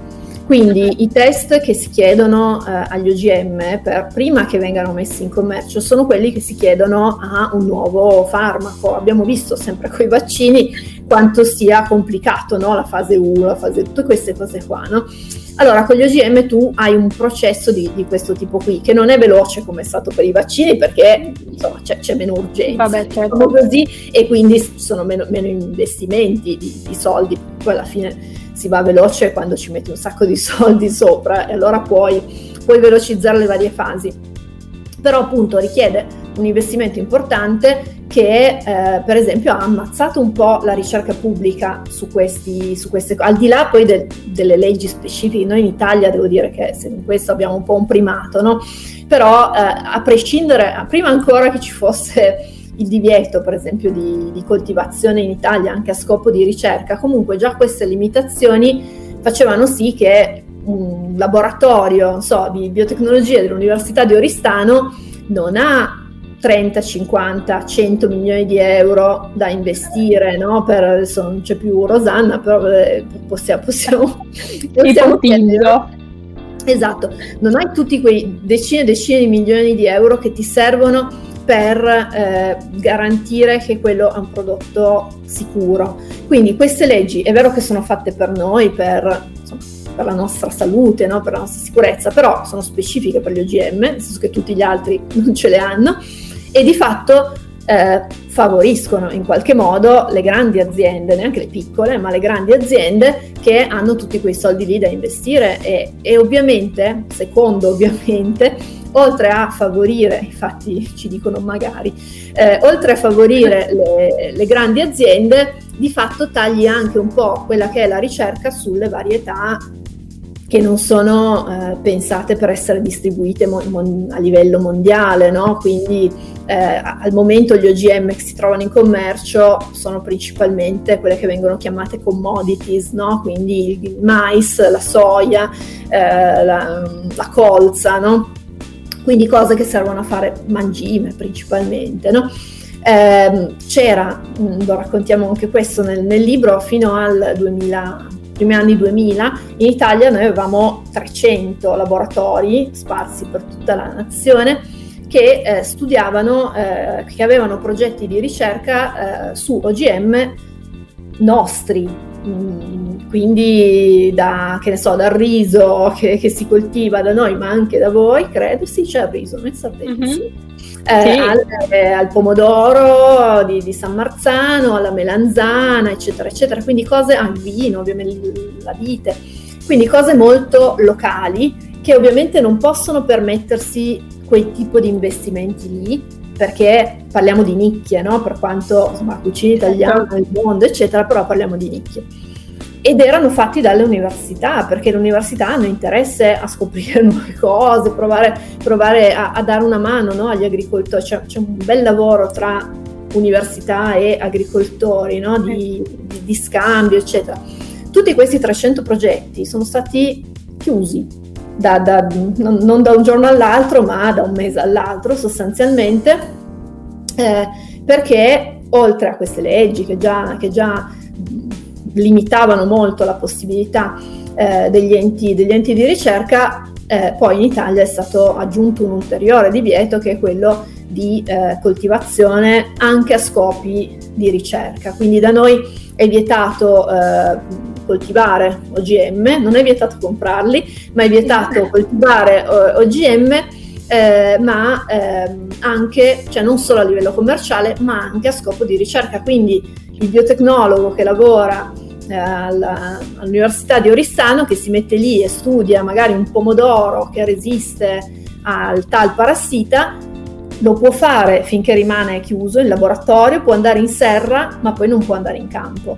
quindi i test che si chiedono eh, agli OGM per, prima che vengano messi in commercio sono quelli che si chiedono a un nuovo farmaco. Abbiamo visto sempre con i vaccini quanto sia complicato no? la fase 1, la fase tutte queste cose qua. No? Allora, con gli OGM tu hai un processo di, di, questo tipo qui, che non è veloce come è stato per i vaccini, perché insomma, c'è, c'è, meno urgenza, Vabbè, certo. così, e quindi sono meno, meno investimenti di, di soldi, poi alla fine si va veloce quando ci metti un sacco di soldi sopra e allora puoi, puoi velocizzare le varie fasi. Però appunto richiede un investimento importante che eh, per esempio ha ammazzato un po' la ricerca pubblica su, questi, su queste cose, al di là poi del, delle leggi specifiche, noi in Italia devo dire che in questo abbiamo un po' un primato, no? però eh, a prescindere, prima ancora che ci fosse il divieto per esempio di, di, coltivazione in Italia anche a scopo di ricerca, comunque già queste limitazioni facevano sì che un laboratorio so, di biotecnologia dell'Università di Oristano non ha 30, 50, 100 milioni di euro da investire, no? Per, adesso non c'è più Rosanna, però eh, possiamo, possiamo, possiamo Esatto, non hai tutti quei decine e decine di milioni di euro che ti servono per eh, garantire che quello è un prodotto sicuro. Quindi queste leggi è vero che sono fatte per noi, per, insomma, per la nostra salute, no? per la nostra sicurezza, però sono specifiche per gli OGM, nel senso che tutti gli altri non ce le hanno e di fatto eh, favoriscono in qualche modo le grandi aziende, neanche le piccole, ma le grandi aziende che hanno tutti quei soldi lì da investire e, e ovviamente, secondo ovviamente, oltre a favorire, infatti ci dicono magari, eh, oltre a favorire le, le, grandi aziende, di fatto tagli anche un po' quella che è la ricerca sulle varietà che non sono eh, pensate per essere distribuite mo- mon- a livello mondiale, no? quindi eh, al momento gli OGM che si trovano in commercio sono principalmente quelle che vengono chiamate commodities, no? quindi il mais, la soia, eh, la, la, colza, no? quindi cose che servono a fare mangime principalmente. No? Eh, c'era, lo raccontiamo anche questo nel, nel libro, fino al 2000 primi anni 2000, in Italia noi avevamo 300 laboratori sparsi per tutta la nazione che eh, studiavano, eh, che avevano progetti di ricerca eh, su OGM nostri, mm, quindi da, che ne so, dal riso che, che, si coltiva da noi, ma anche da voi, credo, sì, c'è il riso nel Sardegna, mm-hmm. sì eh, sì. al, eh, al, pomodoro di, di, San Marzano, alla melanzana, eccetera, eccetera. Quindi cose al vino, ovviamente la vite. Quindi cose molto locali che ovviamente non possono permettersi quel tipo di investimenti lì, perché parliamo di nicchie, no? Per quanto insomma, cucina italiana certo. nel mondo, eccetera, però parliamo di nicchie ed erano fatti dalle università, perché le università hanno interesse a scoprire nuove cose, provare, provare a, a, dare una mano no, agli agricoltori. C'è, c'è, un bel lavoro tra università e agricoltori no, di, di, di scambio, eccetera. Tutti questi 300 progetti sono stati chiusi da, da, non, non, da un giorno all'altro, ma da un mese all'altro sostanzialmente, eh, perché oltre a queste leggi che già, che già limitavano molto la possibilità eh, degli, enti, degli, enti, di ricerca, eh, poi in Italia è stato aggiunto un ulteriore divieto che è quello di eh, coltivazione anche a scopi di ricerca. Quindi da noi è vietato eh, coltivare OGM, non è vietato comprarli, ma è vietato coltivare eh, OGM eh, ma ehm, anche, cioè non solo a livello commerciale, ma anche a scopo di ricerca. Quindi il biotecnologo che lavora alla, all'Università di Oristano che si mette lì e studia magari un pomodoro che resiste al tal parassita, lo può fare finché rimane chiuso in laboratorio, può andare in serra, ma poi non può andare in campo.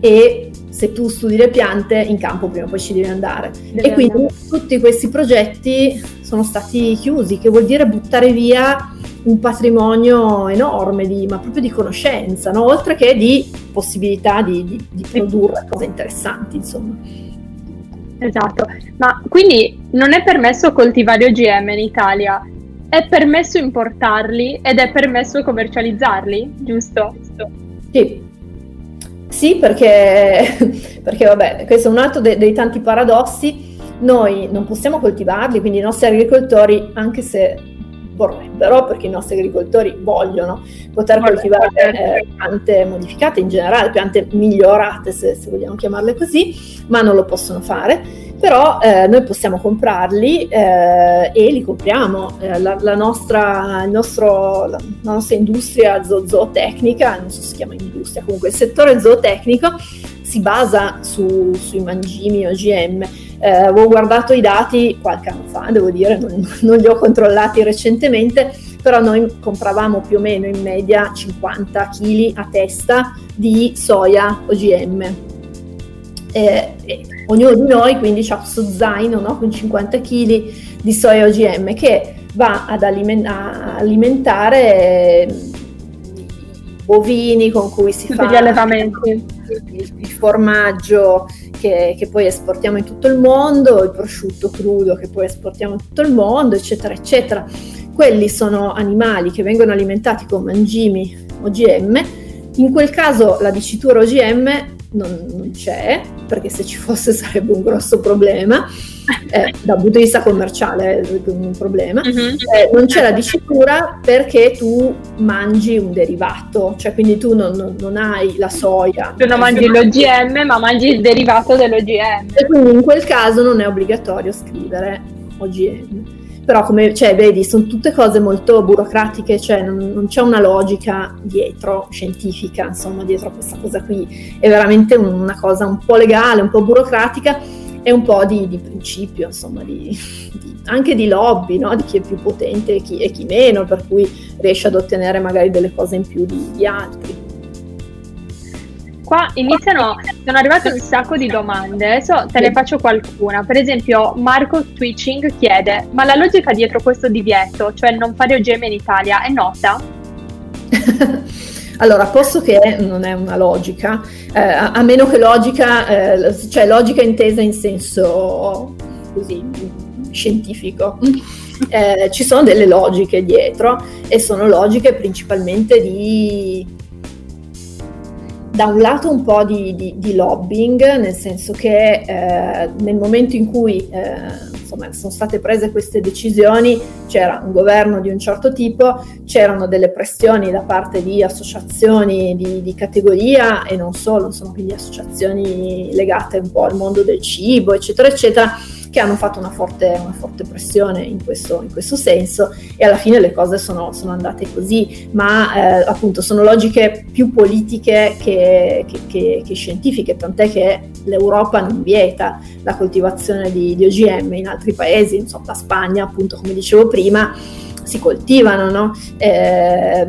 E se tu studi le piante, in campo prima o poi ci devi andare. Deve e quindi andare. tutti questi progetti sono stati chiusi, che vuol dire buttare via un patrimonio enorme, di, ma proprio di conoscenza, no? oltre che di possibilità di, di, di produrre cose interessanti, insomma. Esatto, ma quindi non è permesso coltivare OGM in Italia, è permesso importarli ed è permesso commercializzarli, giusto? Sì, sì perché, perché vabbè, questo è un altro de- dei tanti paradossi. Noi non possiamo coltivarli, quindi i nostri agricoltori, anche se vorrebbero, perché i nostri agricoltori vogliono poter coltivare eh, piante modificate in generale, piante migliorate se, se, vogliamo chiamarle così, ma non lo possono fare. Però eh, noi possiamo comprarli eh, e li compriamo. Eh, la, la, nostra, nostro, la, la, nostra, industria zo- zootecnica, non so se si chiama industria, comunque il settore zootecnico si basa su, sui mangimi OGM eh, avevo guardato i dati qualche anno fa, devo dire, non, non, li ho controllati recentemente, però noi compravamo più o meno in media 50 kg a testa di soia OGM. Eh, e ognuno di noi quindi ha questo zaino no? con 50 kg di soia OGM che va ad aliment- alimentare bovini con cui si fa gli allevamenti. Il, il formaggio che, che, poi esportiamo in tutto il mondo, il prosciutto crudo che poi esportiamo in tutto il mondo, eccetera, eccetera. Quelli sono animali che vengono alimentati con mangimi OGM. In quel caso la dicitura OGM non, non, c'è, perché se ci fosse sarebbe un grosso problema, eh, dal punto di vista commerciale è un problema. Uh-huh. Eh, non c'è la dicitura perché tu mangi un derivato, cioè quindi tu non, non, non hai la soia. Tu non mangi l'OGM, ma mangi il derivato dell'OGM. E quindi in quel caso non è obbligatorio scrivere OGM però come cioè, vedi sono tutte cose molto burocratiche, cioè non, non, c'è una logica dietro, scientifica, insomma, dietro a questa cosa qui, è veramente una cosa un po' legale, un po' burocratica e un po' di, di principio, insomma, di, di, anche di lobby, no? di chi è più potente e chi, e chi, meno, per cui riesce ad ottenere magari delle cose in più di, altri. Qua iniziano, sono arrivate un sacco di domande, adesso te ne faccio qualcuna. Per esempio, Marco Twitching chiede: Ma la logica dietro questo divieto, cioè non fare OGM in Italia, è nota? allora, posso che non è una logica, eh, a, a, meno che logica, eh, cioè logica intesa in senso così scientifico. Eh, ci sono delle logiche dietro e sono logiche principalmente di da un lato un po' di, di, di lobbying, nel senso che eh, nel momento in cui eh, insomma, sono state prese queste decisioni c'era un governo di un certo tipo, c'erano delle pressioni da parte di associazioni di, di categoria e non solo, insomma, quindi associazioni legate un po' al mondo del cibo, eccetera, eccetera che hanno fatto una forte, una forte pressione in questo, in questo, senso e alla fine le cose sono, sono andate così, ma eh, appunto sono logiche più politiche che, che, che, che, scientifiche, tant'è che l'Europa non vieta la coltivazione di, di OGM in altri paesi, insomma la Spagna appunto come dicevo prima si coltivano, no? eh,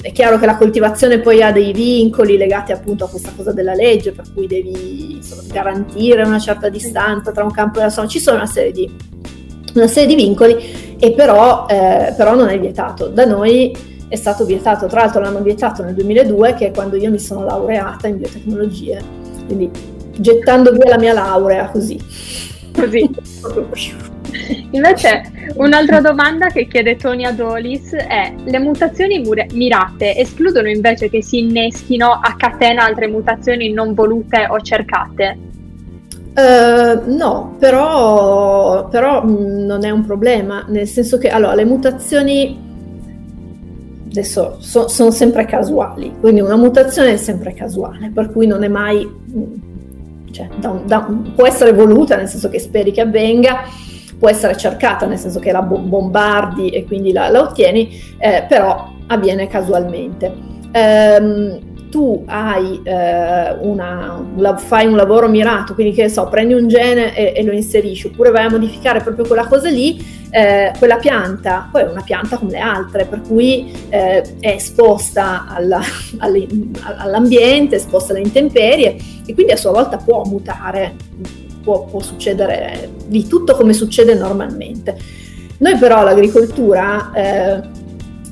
è chiaro che la coltivazione poi ha dei vincoli legati appunto a questa cosa della legge, per cui devi insomma, garantire una certa distanza tra un campo e la zona, ci sono una serie di, una serie di vincoli e però, eh, però non è vietato. Da noi è stato vietato, tra l'altro l'hanno vietato nel 2002 che è quando io mi sono laureata in biotecnologie, quindi gettando via la mia laurea così. Così. Invece, un'altra domanda che chiede Tony Adolis è: le mutazioni mirate escludono invece che si inneschino a catena altre mutazioni non volute o cercate? Uh, no, però, però mh, mm, non è un problema, nel senso che allora, le mutazioni adesso so, sono sempre casuali, quindi una mutazione è sempre casuale, per cui non è mai, mm, cioè, da da può essere voluta, nel senso che speri che avvenga, può essere cercata, nel senso che la bombardi e quindi la, la ottieni, eh, però avviene casualmente. Um, tu hai, eh, una, la, fai un lavoro mirato, quindi che so, prendi un gene e, e, lo inserisci, oppure vai a modificare proprio quella cosa lì, eh, quella pianta, poi è una pianta come le altre, per cui eh, è esposta alla, all'ambiente, esposta alle intemperie e quindi a sua volta può mutare può, può succedere di tutto come succede normalmente. Noi però l'agricoltura eh,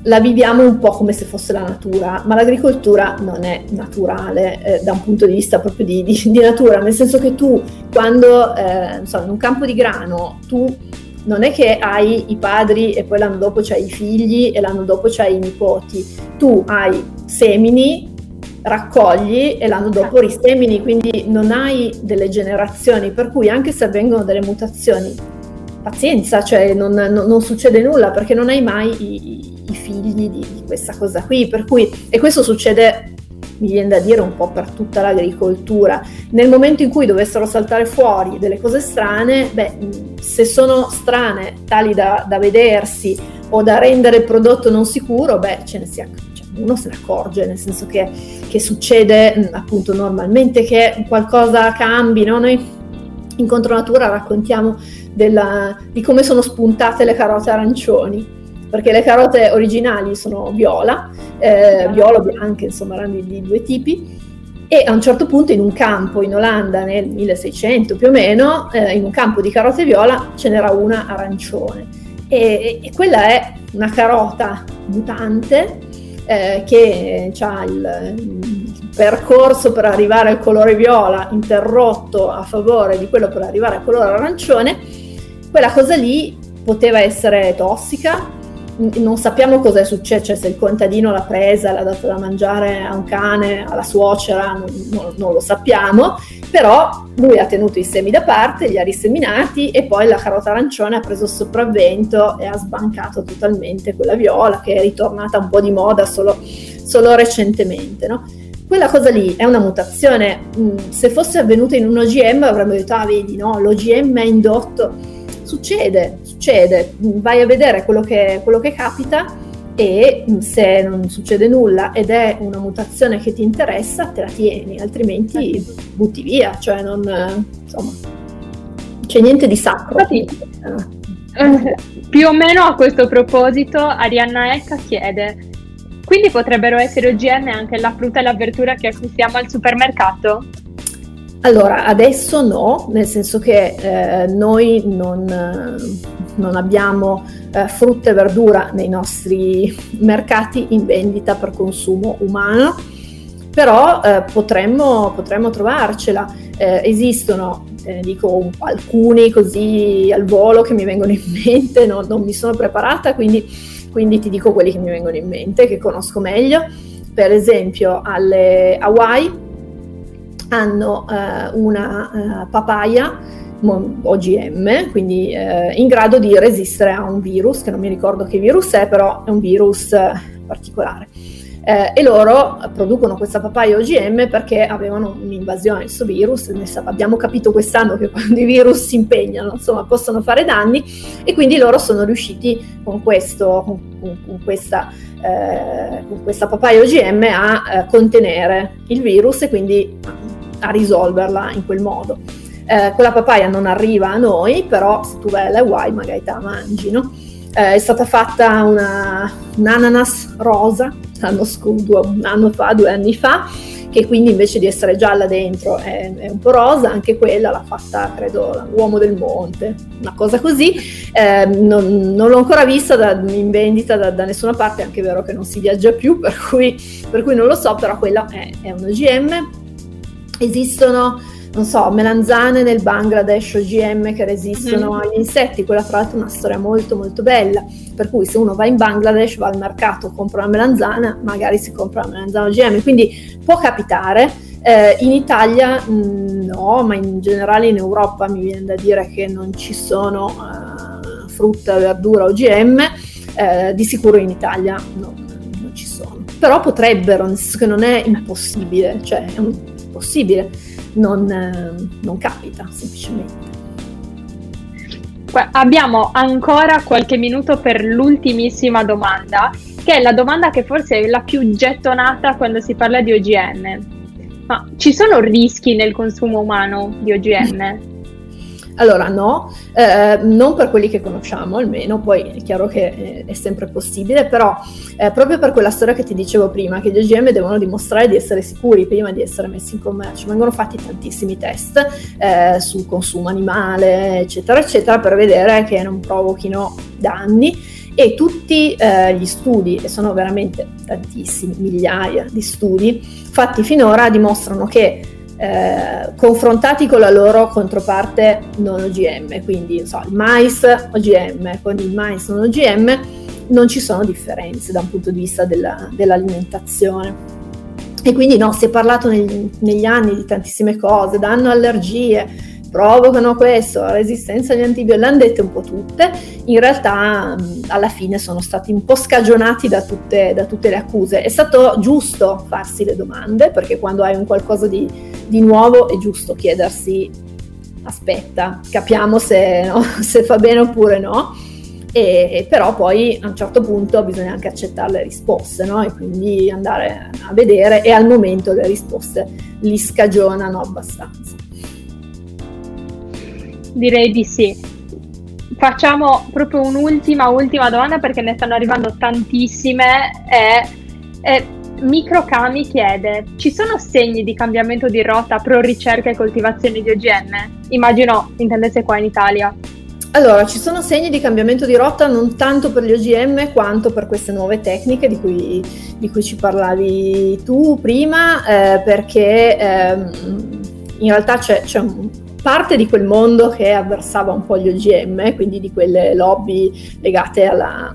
la viviamo un po' come se fosse la natura, ma l'agricoltura non è naturale eh, da un punto di vista proprio di, di, di, natura, nel senso che tu quando, eh, so, in un campo di grano, tu non è che hai i padri e poi l'anno dopo c'hai i figli e l'anno dopo c'hai i nipoti, tu hai semini raccogli e l'anno dopo risemini, quindi non hai delle generazioni, per cui anche se avvengono delle mutazioni, pazienza, cioè non, non, non succede nulla perché non hai mai i, i figli di, di, questa cosa qui, per cui, e questo succede, mi viene da dire, un po' per tutta l'agricoltura. Nel momento in cui dovessero saltare fuori delle cose strane, beh, se sono strane, tali da, da vedersi o da rendere il prodotto non sicuro, beh, ce ne si accorge uno se ne accorge, nel senso che, che succede mm, appunto normalmente che qualcosa cambi, no? Noi in Contronatura raccontiamo della, di come sono spuntate le carote arancioni, perché le carote originali sono viola, eh, viola o bianche, insomma erano di, di due tipi, e a un certo punto in un campo in Olanda nel 1600 più o meno, eh, in un campo di carote viola ce n'era una arancione. E, e, quella è una carota mutante eh, che ha il, il, percorso per arrivare al colore viola interrotto a favore di quello per arrivare al colore arancione, quella cosa lì poteva essere tossica, non sappiamo cosa è successo, cioè se il contadino l'ha presa, l'ha data da mangiare a un cane, alla suocera, non, non, non, lo sappiamo, però lui ha tenuto i semi da parte, li ha riseminati e poi la carota arancione ha preso sopravvento e ha sbancato totalmente quella viola che è ritornata un po' di moda solo, solo recentemente. No? Quella cosa lì è una mutazione, mm, se fosse avvenuta in un OGM avremmo detto, ah vedi, no, l'OGM è indotto Succede, succede, vai a vedere quello che, quello che capita e se non succede nulla ed è una mutazione che ti interessa, te la tieni, altrimenti butti via, cioè non, insomma, c'è niente di sacro. Infatti, eh, più o meno a questo proposito Arianna Ecca chiede Quindi potrebbero essere OGM anche la frutta e la verdura che acquistiamo al supermercato? Allora, adesso no, nel senso che eh, noi non, non abbiamo eh, frutta e verdura nei nostri mercati in vendita per consumo umano, però eh, potremmo, potremmo, trovarcela. Eh, esistono, eh, dico alcuni così al volo che mi vengono in mente, no, non mi sono preparata, quindi, quindi ti dico quelli che mi vengono in mente, che conosco meglio. Per esempio alle Hawaii hanno eh, una uh, papaya OGM, quindi eh, in grado di resistere a un virus, che non mi ricordo che virus è, però è un virus eh, particolare. Eh, e loro producono questa papaya OGM perché avevano un'invasione di questo virus, abbiamo capito quest'anno che quando i virus si impegnano insomma possono fare danni e quindi loro sono riusciti con, questo, con, con questa eh, con questa papaya OGM a eh, contenere il virus e quindi a risolverla in quel modo. Eh, quella papaya non arriva a noi, però se tu vai alle Hawaii magari te la mangi, no? Eh, è stata fatta una, un ananas rosa l'anno scorso, un anno fa, due anni fa, che quindi invece di essere gialla dentro è, è, un po' rosa, anche quella l'ha fatta credo l'uomo del monte, una cosa così, eh, non, non, l'ho ancora vista da, in vendita da, da, nessuna parte, è anche vero che non si viaggia più, per cui, per cui non lo so, però quella è, è un OGM Esistono, non so, melanzane nel Bangladesh OGM che resistono mm-hmm. agli insetti, quella tra l'altro è una storia molto molto bella, per cui se uno va in Bangladesh, va al mercato, compra una melanzana, magari si compra una melanzana OGM, quindi può capitare. Eh, in Italia mh, mm, no, ma in generale in Europa mi viene da dire che non ci sono uh, frutta e verdura OGM, eh, di sicuro in Italia no, non ci sono. Però potrebbero, nel senso che non è impossibile, cioè è un possibile, non, eh, non capita semplicemente. Abbiamo ancora qualche minuto per l'ultimissima domanda, che è la domanda che forse è la più gettonata quando si parla di OGM. Ma ci sono rischi nel consumo umano di OGM? Allora no, eh, non per quelli che conosciamo almeno, poi è chiaro che è, è sempre possibile, però eh, proprio per quella storia che ti dicevo prima, che gli OGM devono dimostrare di essere sicuri prima di essere messi in commercio, vengono fatti tantissimi test eh, sul consumo animale, eccetera, eccetera, per vedere che non provochino danni. E tutti eh, gli studi, e sono veramente tantissimi, migliaia di studi fatti finora, dimostrano che eh, confrontati con la loro controparte non OGM, quindi so, il mais OGM con il mais non OGM non ci sono differenze da un punto di vista della, dell'alimentazione. E quindi no, si è parlato negli, negli anni di tantissime cose, danno allergie, provocano questo, la resistenza agli antibiotici, l'hanno dette un po' tutte, in realtà alla fine sono stati un po' scagionati da tutte, da tutte, le accuse. È stato giusto farsi le domande, perché quando hai un qualcosa di, di nuovo è giusto chiedersi, aspetta, capiamo se, no, se fa bene oppure no. E, però poi a un certo punto bisogna anche accettare le risposte no? e quindi andare a vedere e al momento le risposte li scagionano abbastanza. Direi di sì. Facciamo proprio un'ultima, ultima domanda perché ne stanno arrivando tantissime. E, e Microcami chiede: ci sono segni di cambiamento di rotta pro ricerca e coltivazione di OGM? Immagino intendesse qua in Italia. Allora, ci sono segni di cambiamento di rotta non tanto per gli OGM quanto per queste nuove tecniche di cui, di cui ci parlavi tu prima, eh, perché eh, in realtà c'è, c'è un, parte di quel mondo che avversava un po' gli OGM, quindi di quelle lobby legate alla,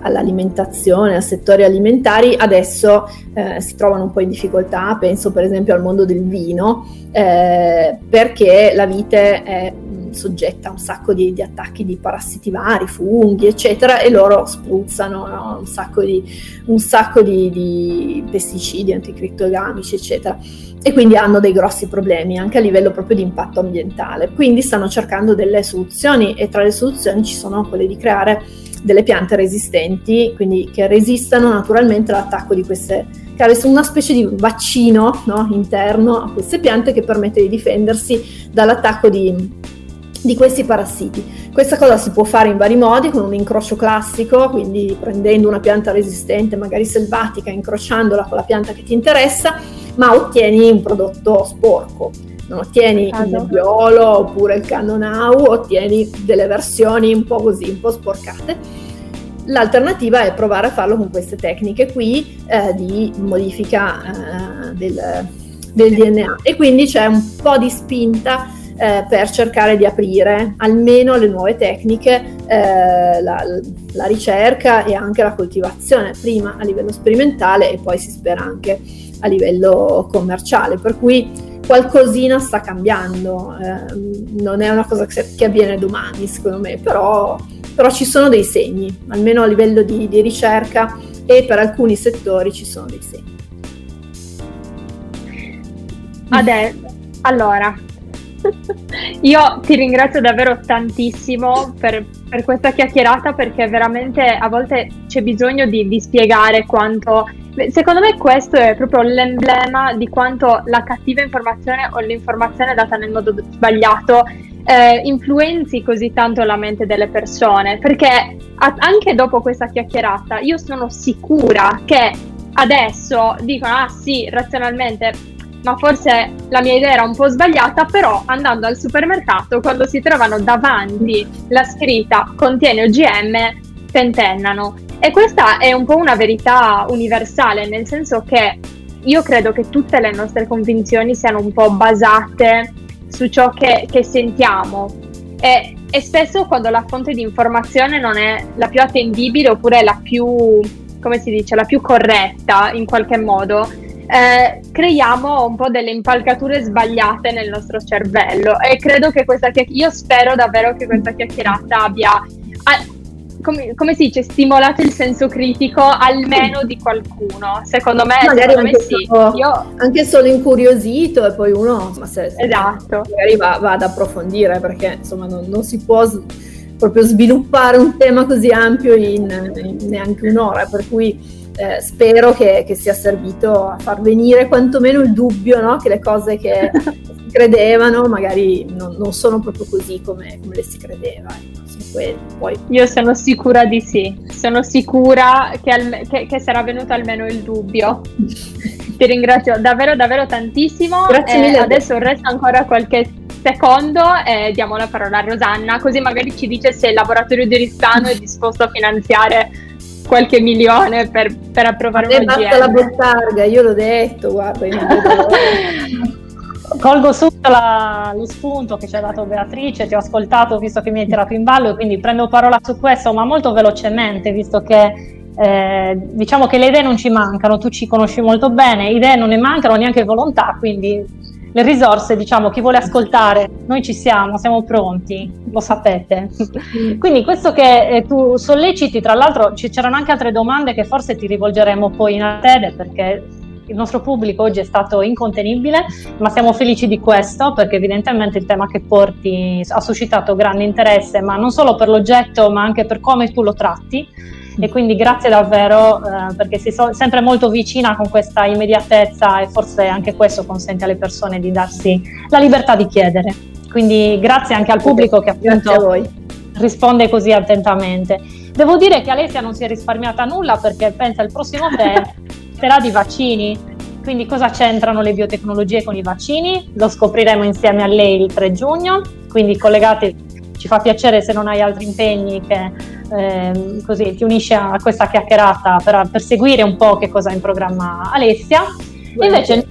all'alimentazione, a settori alimentari, adesso eh, si trovano un po' in difficoltà, penso per esempio al mondo del vino, eh, perché la vite è soggetta a un sacco di, di, attacchi di parassiti vari, funghi, eccetera, e loro spruzzano no? un sacco, di, un sacco di, di pesticidi anticrittogamici, eccetera e quindi hanno dei grossi problemi anche a livello proprio di impatto ambientale. Quindi stanno cercando delle soluzioni e tra le soluzioni ci sono quelle di creare delle piante resistenti, quindi che resistano naturalmente all'attacco di queste, avessero una specie di vaccino no, interno a queste piante che permette di difendersi dall'attacco di, di questi parassiti. Questa cosa si può fare in vari modi, con un incrocio classico, quindi prendendo una pianta resistente, magari selvatica, incrociandola con la pianta che ti interessa, ma ottieni un prodotto sporco. Non ottieni il nebbiolo oppure il cannonau, ottieni delle versioni un po' così, un po' sporcate. L'alternativa è provare a farlo con queste tecniche qui eh, di modifica eh, del, del DNA e quindi c'è un po' di spinta eh, per cercare di aprire almeno le nuove tecniche, eh, la, la, ricerca e anche la coltivazione, prima a livello sperimentale e poi si spera anche a livello commerciale. Per cui qualcosina sta cambiando, eh, non è una cosa che, avviene domani secondo me, però, però, ci sono dei segni, almeno a livello di, di ricerca e per alcuni settori ci sono dei segni. Adesso, allora, io ti ringrazio davvero tantissimo per, per, questa chiacchierata perché veramente a volte c'è bisogno di, di, spiegare quanto... Secondo me questo è proprio l'emblema di quanto la cattiva informazione o l'informazione data nel modo sbagliato eh, influenzi così tanto la mente delle persone. Perché a, anche dopo questa chiacchierata io sono sicura che adesso dicono ah sì, razionalmente ma forse la mia idea era un po' sbagliata, però andando al supermercato, quando si trovano davanti la scritta contiene OGM, tentennano. E questa è un po' una verità universale, nel senso che io credo che tutte le nostre convinzioni siano un po' basate su ciò che, che sentiamo. E, e spesso quando la fonte di informazione non è la più attendibile oppure la più, come si dice, la più corretta in qualche modo, eh, creiamo un po' delle impalcature sbagliate nel nostro cervello e credo che questa chiacchierata, io spero davvero che questa chiacchierata abbia, ah, come, come, si dice, stimolato il senso critico almeno di qualcuno. Secondo me, magari secondo anche, me sì. solo, Io... anche solo incuriosito e poi uno ma se, se esatto. magari va, va, ad approfondire perché insomma non, non si può proprio sviluppare un tema così ampio in, in neanche un'ora, per cui eh, spero che, che, sia servito a far venire quantomeno il dubbio no? che le cose che si credevano magari non, non sono proprio così come, come le si credeva. Poi... Io sono sicura di sì, sono sicura che, al, che, che sarà venuto almeno il dubbio. Ti ringrazio davvero davvero tantissimo. Grazie mille. adesso resta ancora qualche secondo e diamo la parola a Rosanna, così magari ci dice se il laboratorio di Ristano è disposto a finanziare qualche milione per, per approvare un OGM. basta la bottarga, io l'ho detto, guarda, Colgo subito la, lo spunto che ci ha dato Beatrice, ti ho ascoltato visto che mi hai tirato in ballo e quindi prendo parola su questo, ma molto velocemente, visto che eh, diciamo che le idee non ci mancano, tu ci conosci molto bene, idee non ne mancano neanche volontà, quindi le risorse, diciamo, chi vuole ascoltare, noi ci siamo, siamo pronti, lo sapete. Quindi questo che eh, tu solleciti, tra l'altro ci, c'erano anche altre domande che forse ti rivolgeremo poi in sede perché il nostro pubblico oggi è stato incontenibile, ma siamo felici di questo perché evidentemente il tema che porti ha suscitato grande interesse, ma non solo per l'oggetto, ma anche per come tu lo tratti e quindi grazie davvero eh, perché sei so- sempre molto vicina con questa immediatezza e forse anche questo consente alle persone di darsi la libertà di chiedere. Quindi grazie anche al pubblico che appunto risponde così attentamente. Devo dire che Alessia non si è risparmiata nulla perché pensa il prossimo tema sarà di vaccini. Quindi cosa c'entrano le biotecnologie con i vaccini? Lo scopriremo insieme a lei il 3 giugno, quindi collegate ci fa piacere se non hai altri impegni che eh, così ti unisci a questa chiacchierata per, per, seguire un po' che cosa ha in programma Alessia. E invece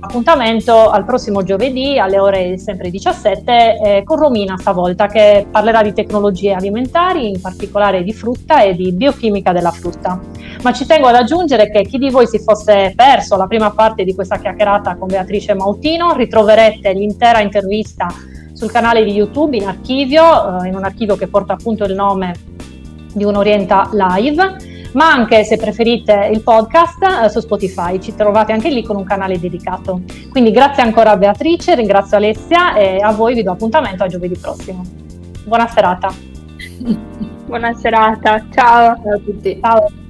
appuntamento al prossimo giovedì alle ore sempre 17 eh, con Romina stavolta che parlerà di tecnologie alimentari, in particolare di frutta e di biochimica della frutta. Ma ci tengo ad aggiungere che chi di voi si fosse perso la prima parte di questa chiacchierata con Beatrice Mautino ritroverete l'intera intervista sul canale di YouTube in archivio, eh, in un archivio che porta appunto il nome di un Orienta Live, ma anche se preferite il podcast eh, su Spotify, ci trovate anche lì con un canale dedicato. Quindi grazie ancora a Beatrice, ringrazio Alessia e a voi vi do appuntamento a giovedì prossimo. Buona serata. Buona serata, ciao. Ciao a tutti. Ciao.